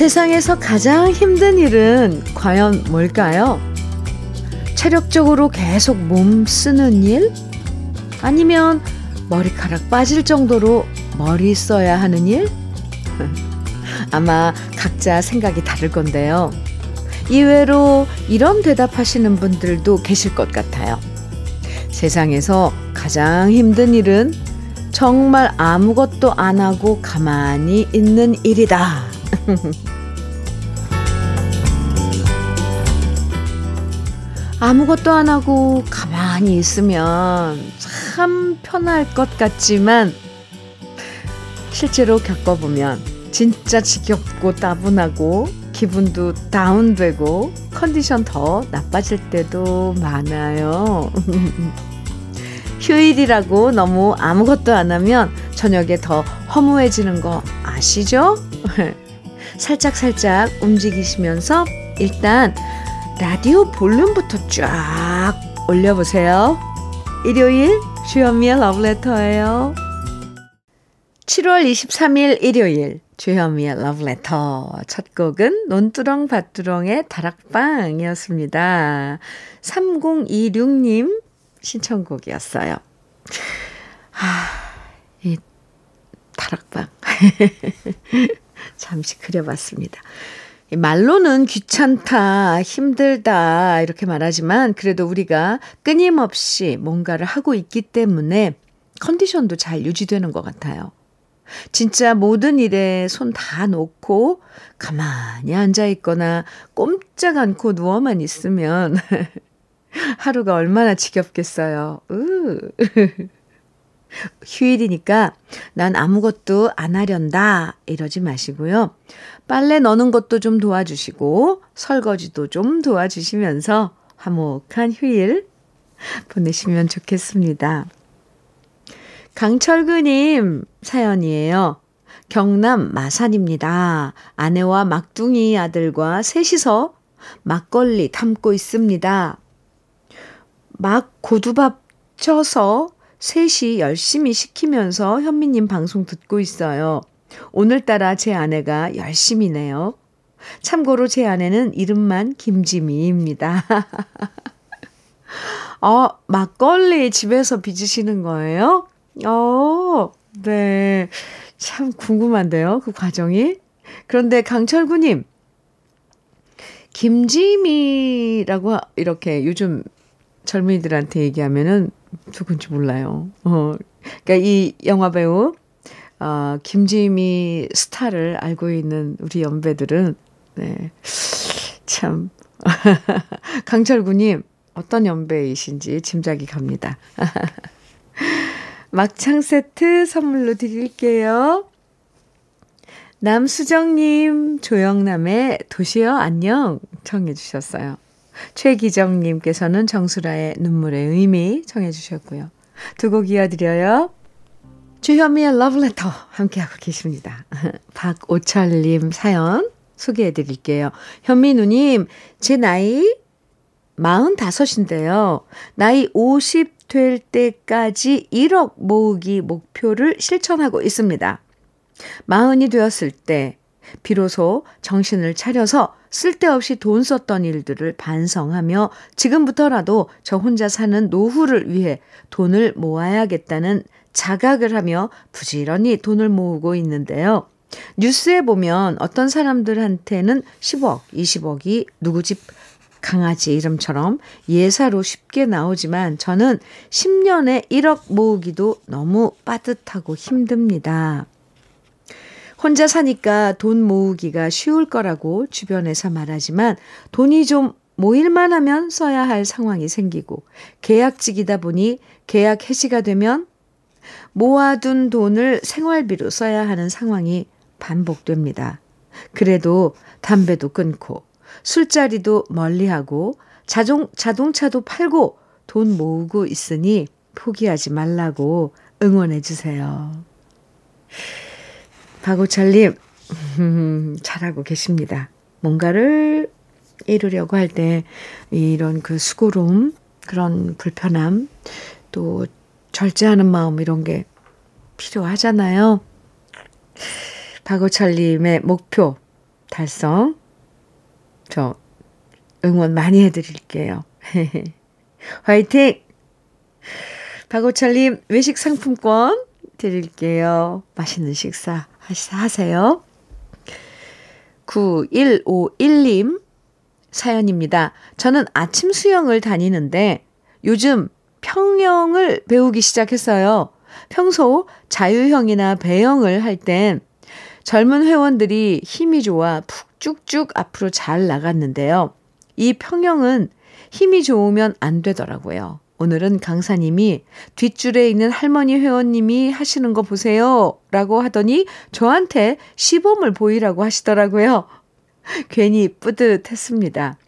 세상에서 가장 힘든 일은 과연 뭘까요? 체력적으로 계속 몸 쓰는 일? 아니면 머리카락 빠질 정도로 머리 써야 하는 일? 아마 각자 생각이 다를 건데요. 이외로 이런 대답하시는 분들도 계실 것 같아요. 세상에서 가장 힘든 일은 정말 아무것도 안 하고 가만히 있는 일이다. 아무것도 안 하고 가만히 있으면 참 편할 것 같지만 실제로 겪어보면 진짜 지겹고 따분하고 기분도 다운되고 컨디션 더 나빠질 때도 많아요. 휴일이라고 너무 아무것도 안 하면 저녁에 더 허무해지는 거 아시죠? 살짝살짝 움직이시면서 일단 라디오 볼륨부터 쫙 올려보세요. 일요일 주현미의 러브레터예요. 7월 23일 일요일 주현미의 러브레터 첫 곡은 논두렁 밭두렁의 다락방이었습니다. 3026님 신청곡이었어요. 아, 이 다락방. 잠시 그려봤습니다. 말로는 귀찮다, 힘들다, 이렇게 말하지만 그래도 우리가 끊임없이 뭔가를 하고 있기 때문에 컨디션도 잘 유지되는 것 같아요. 진짜 모든 일에 손 다 놓고 가만히 앉아 있거나 꼼짝 않고 누워만 있으면 하루가 얼마나 지겹겠어요. 으. 휴일이니까 난 아무것도 안 하련다 이러지 마시고요. 빨래 넣는 것도 좀 도와주시고 설거지도 좀 도와주시면서 화목한 휴일 보내시면 좋겠습니다. 강철근님 사연이에요. 경남 마산입니다. 아내와 막둥이 아들과 셋이서 막걸리 담고 있습니다. 막 고두밥 쳐서 셋이 열심히 시키면서 현미님 방송 듣고 있어요. 오늘따라 제 아내가 열심히네요. 참고로 제 아내는 이름만 김지미입니다. 어, 막걸리 집에서 빚으시는 거예요? 어, 네. 참 궁금한데요, 그 과정이. 그런데 강철구님, 김지미라고 이렇게 요즘 젊은이들한테 얘기하면은 누군지 몰라요. 어, 그러니까 이 영화 배우 어, 김지미 스타를 알고 있는 우리 연배들은 네. 참 강철구님 어떤 연배이신지 짐작이 갑니다. 막창 세트 선물로 드릴게요. 남수정님, 조영남의 도시여 안녕 청해 주셨어요. 최기정님께서는 정수라의 눈물의 의미 청해 주셨고요. 두 곡 이어드려요. 주현미의 러브레터 함께하고 계십니다. 박오철님 사연 소개해 드릴게요. 현미 누님, 제 나이 45인데요. 나이 50 될 때까지 1억 모으기 목표를 실천하고 있습니다. 마흔이 되었을 때 비로소 정신을 차려서 쓸데없이 돈 썼던 일들을 반성하며 지금부터라도 저 혼자 사는 노후를 위해 돈을 모아야겠다는 자각을 하며 부지런히 돈을 모으고 있는데요. 뉴스에 보면 어떤 사람들한테는 10억, 20억이 누구 집 강아지 이름처럼 예사로 쉽게 나오지만 저는 10년에 1억 모으기도 너무 빠듯하고 힘듭니다. 혼자 사니까 돈 모으기가 쉬울 거라고 주변에서 말하지만 돈이 좀 모일만 하면 써야 할 상황이 생기고 계약직이다 보니 계약 해지가 되면 모아둔 돈을 생활비로 써야 하는 상황이 반복됩니다. 그래도 담배도 끊고 술자리도 멀리하고 자동, 자동차도 팔고 돈 모으고 있으니 포기하지 말라고 응원해 주세요. 박오철님, 음, 잘하고 계십니다. 뭔가를 이루려고 할 때 이런 그 수고로움, 그런 불편함, 또 절제하는 마음 이런 게 필요하잖아요. 박오철님의 목표 달성. 저 응원 많이 해드릴게요. 화이팅! 박오철님, 외식 상품권 드릴게요. 맛있는 식사 하세요. 9151님 사연입니다. 저는 아침 수영을 다니는데 요즘 평영을 배우기 시작했어요. 평소 자유형이나 배영을 할 땐 젊은 회원들이 힘이 좋아 푹 쭉쭉 앞으로 잘 나갔는데요. 이 평영은 힘이 좋으면 안 되더라고요. 오늘은 강사님이 뒷줄에 있는 할머니 회원님이 하시는 거 보세요. 라고 하더니 저한테 시범을 보이라고 하시더라고요. 괜히 뿌듯했습니다.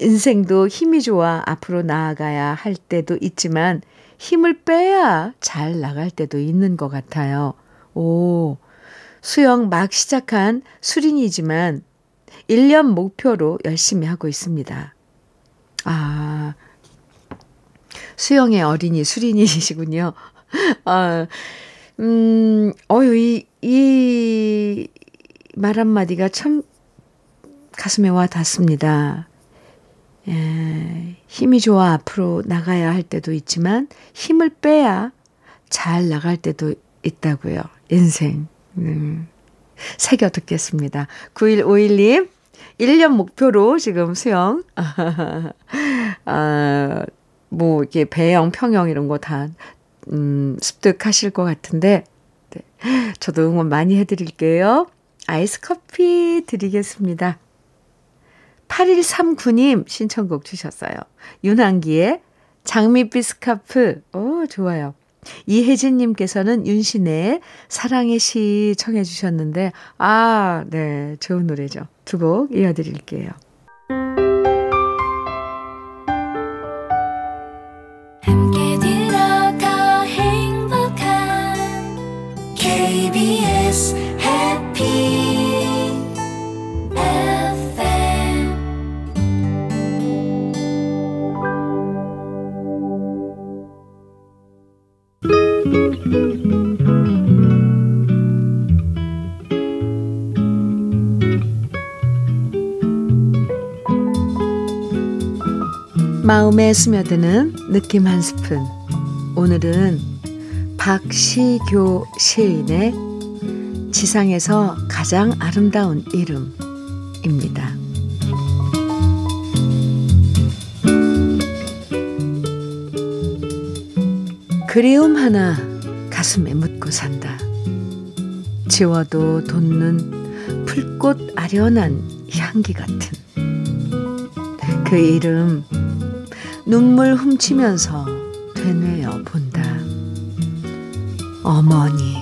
인생도 힘이 좋아 앞으로 나아가야 할 때도 있지만 힘을 빼야 잘 나갈 때도 있는 것 같아요. 오, 수영 막 시작한 수린이지만 1년 목표로 열심히 하고 있습니다. 아, 수영의 어린이 수린이시군요. 아, 음, 어유, 이, 이 말 한마디가 참 가슴에 와 닿습니다. 예, 힘이 좋아 앞으로 나가야 할 때도 있지만 힘을 빼야 잘 나갈 때도 있다고요. 인생. 음, 새겨 듣겠습니다. 9151님, 1년 목표로 지금 수영, 아, 뭐, 이게 배영, 평영 이런 거 다, 음, 습득하실 것 같은데, 네. 저도 응원 많이 해드릴게요. 아이스 커피 드리겠습니다. 8139님 신청곡 주셨어요. 윤한기의 장미빛 스카프. 오, 좋아요. 이혜진님께서는 윤신의 사랑의 시 청해 주셨는데, 아, 네, 좋은 노래죠. 두 곡 이어드릴게요. 마음에 스며드는 느낌 한 스푼. 오늘은 박시교 시인의 지상에서 가장 아름다운 이름입니다. 그리움 하나 가슴에 묻고 산다. 지워도 돋는 풀꽃 아련한 향기 같은 그 이름 눈물 훔치면서 되뇌어 본다. 어머니.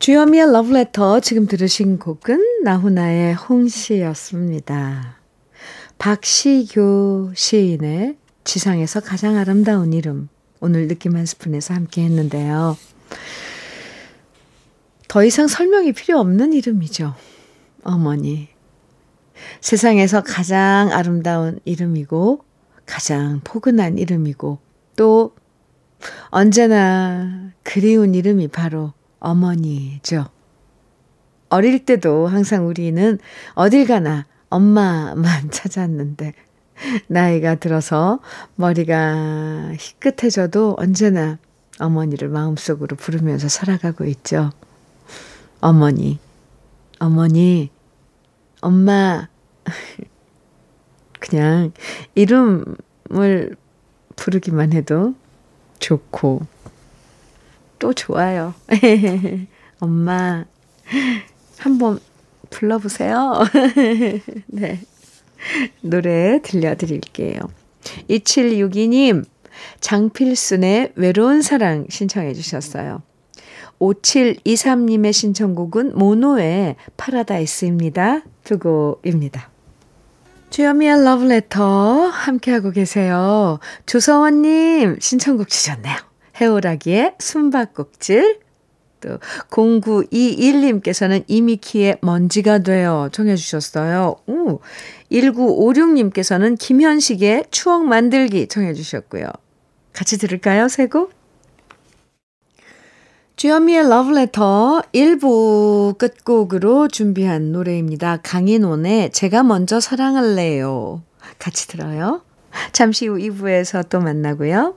주여미의 러브레터 지금 들으신 곡은 나훈아의 홍시였습니다. 박시교 시인의 지상에서 가장 아름다운 이름 오늘 느낌 한 스푼에서 함께 했는데요. 더 이상 설명이 필요 없는 이름이죠. 어머니. 세상에서 가장 아름다운 이름이고, 가장 포근한 이름이고, 또 언제나 그리운 이름이 바로 어머니죠. 어릴 때도 항상 우리는 어딜 가나 엄마만 찾았는데, 나이가 들어서 머리가 희끗해져도 언제나 어머니를 마음속으로 부르면서 살아가고 있죠. 어머니, 어머니, 엄마. 그냥 이름을 부르기만 해도 좋고 또 좋아요. 엄마, 한번 불러보세요. 네. 노래 들려드릴게요. 2762님, 장필순의 외로운 사랑 신청해 주셨어요. 5723님의 신청곡은 모노의 파라다이스입니다. 두 곡입니다. 주여미의 러브레터 함께하고 계세요. 조서원님 신청곡 주셨네요. 해오라기의 숨바꼭질 또 0921님께서는 이미키의 먼지가 되어 청해 주셨어요. 오, 1956님께서는 김현식의 추억 만들기 청해 주셨고요. 같이 들을까요? 세 곡? 주현미의 러브레터 1부 끝곡으로 준비한 노래입니다. 강인원의 제가 먼저 사랑할래요. 같이 들어요. 잠시 후 2부에서 또 만나고요.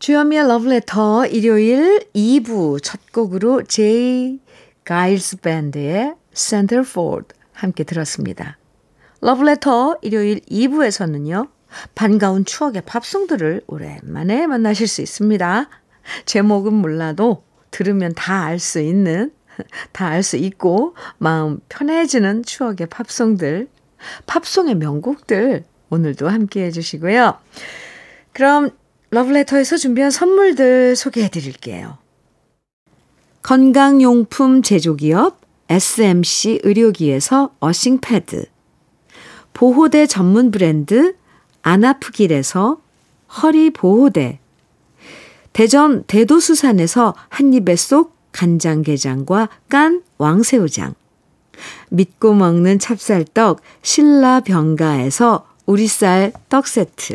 주현미의 러브레터 일요일 2부 첫 곡으로 제이 가일스 밴드의 Centerfold 함께 들었습니다. 러브레터 일요일 2부에서는요. 반가운 추억의 팝송들을 오랜만에 만나실 수 있습니다. 제목은 몰라도 들으면 다 알 수 있는, 다 알 수 있고 마음 편해지는 추억의 팝송들, 팝송의 명곡들 오늘도 함께 해주시고요. 그럼 러브레터에서 준비한 선물들 소개해 드릴게요. 건강용품 제조기업 SMC 의료기에서 earthing패드, 보호대 전문 브랜드 안아프길에서 허리보호대, 대전 대도수산에서 한입에 쏙 간장게장과 깐 왕새우장, 믿고 먹는 찹쌀떡 신라병가에서 우리쌀 떡 세트,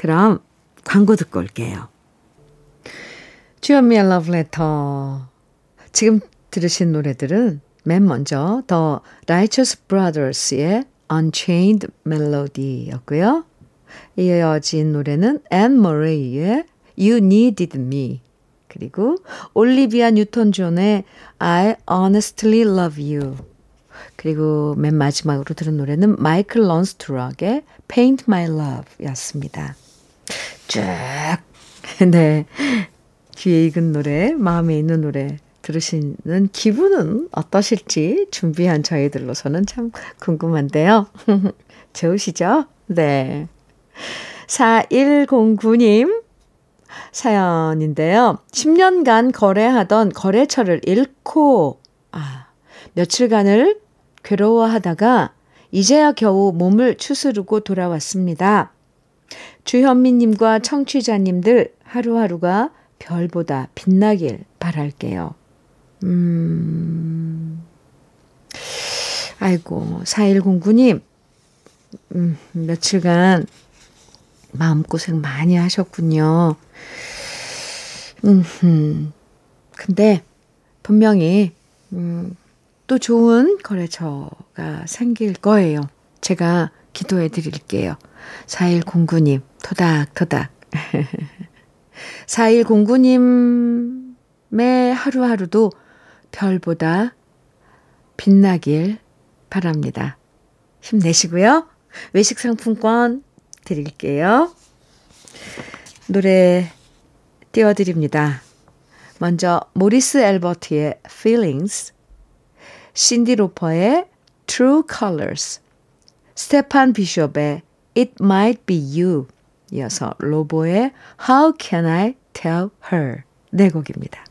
그럼 광고 듣고 올게요. 주현미의 러브레터. 지금 들으신 노래들은 맨 먼저 더 라이처스 브라더스의 Unchained Melody였고요. 이어진 노래는 앤 머레이의 You Needed Me 그리고 올리비아 뉴턴 존의 I Honestly Love You 그리고 맨 마지막으로 들은 노래는 마이클 런스 투 락의 Paint My Love 였습니다. 쭉, 네. 귀에 익은 노래, 마음에 있는 노래 들으시는 기분은 어떠실지 준비한 저희들로서는 참 궁금한데요. 좋으시죠? 네. 4109님 사연인데요. 10년간 거래하던 거래처를 잃고, 아, 며칠간을 괴로워하다가 이제야 겨우 몸을 추스르고 돌아왔습니다. 주현미님과 청취자님들 하루하루가 별보다 빛나길 바랄게요. 음, 아이고, 4109님, 음, 며칠간 마음고생 많이 하셨군요. 음, 근데 분명히, 음, 또 좋은 거래처가 생길 거예요. 제가 기도해 드릴게요. 4109님, 토닥토닥. 4109님의 하루하루도 별보다 빛나길 바랍니다. 힘내시고요. 외식 상품권 드릴게요. 노래 띄워드립니다. 먼저 모리스 앨버트의 Feelings, 신디 로퍼의 True Colors, 스테판 비숍의 It Might Be You 이어서 로보의 How Can I Tell Her 네 곡입니다.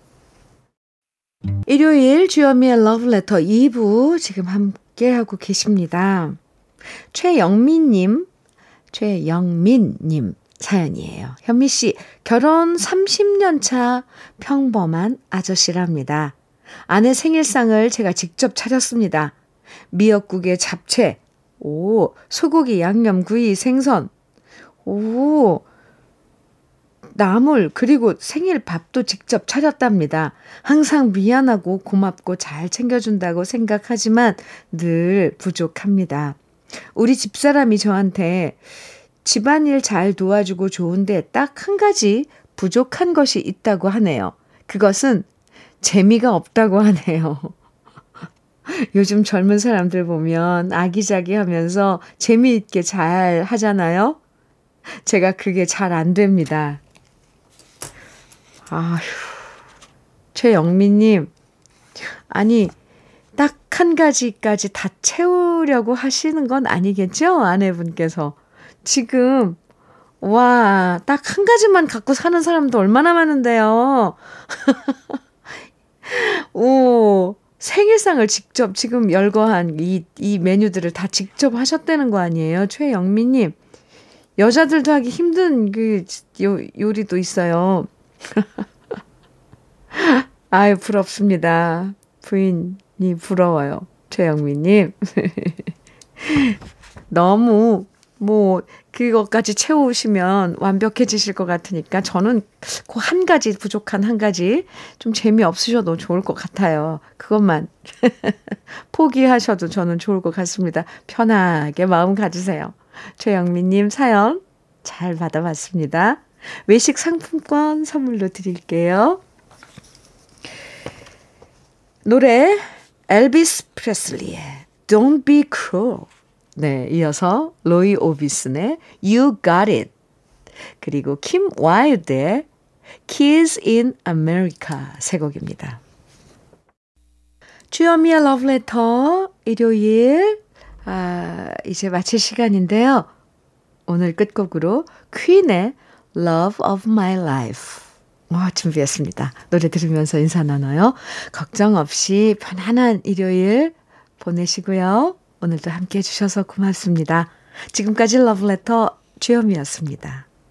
일요일 주현미의 러브레터 2부 지금 함께하고 계십니다. 최영민님, 최영민님 사연이에요. 현미 씨, 결혼 30년 차 평범한 아저씨랍니다. 아내 생일상을 제가 직접 차렸습니다. 미역국에 잡채, 오, 소고기 양념 구이 생선, 오, 나물, 그리고 생일 밥도 직접 차렸답니다. 항상 미안하고 고맙고 잘 챙겨준다고 생각하지만 늘 부족합니다. 우리 집사람이 저한테 집안일 잘 도와주고 좋은데 딱 한 가지 부족한 것이 있다고 하네요. 그것은 재미가 없다고 하네요. 요즘 젊은 사람들 보면 아기자기 하면서 재미있게 잘 하잖아요? 제가 그게 잘 안 됩니다. 아휴, 최영민님. 아니, 딱 한 가지까지 다 채우려고 하시는 건 아니겠죠? 아내분께서. 지금, 와, 딱 한 가지만 갖고 사는 사람도 얼마나 많은데요. 오, 생일상을 직접 지금 열거한 이, 이 메뉴들을 다 직접 하셨다는 거 아니에요? 최영민님. 여자들도 하기 힘든 그 요, 요리도 있어요. 아유, 부럽습니다. 부인이 부러워요. 최영민님. 너무, 뭐, 그것까지 채우시면 완벽해지실 것 같으니까 저는 그 한 가지, 부족한 한 가지 좀 재미없으셔도 좋을 것 같아요. 그것만 포기하셔도 저는 좋을 것 같습니다. 편하게 마음 가지세요. 최영민 님 사연 잘 받아봤습니다. 외식 상품권 선물로 드릴게요. 노래 엘비스 프레슬리의 Don't Be Cruel 네, 이어서 로이 오비슨의 You Got It 그리고 킴 와일드의 Kids in America 세 곡입니다. 주여미의 러브레터 일요일 아, 이제 마칠 시간인데요. 오늘 끝곡으로 퀸의 Love of My Life 와, 준비했습니다. 노래 들으면서 인사 나눠요. 걱정 없이 편안한 일요일 보내시고요. 오늘도 함께 해주셔서 고맙습니다. 지금까지 러브레터 주현미였습니다.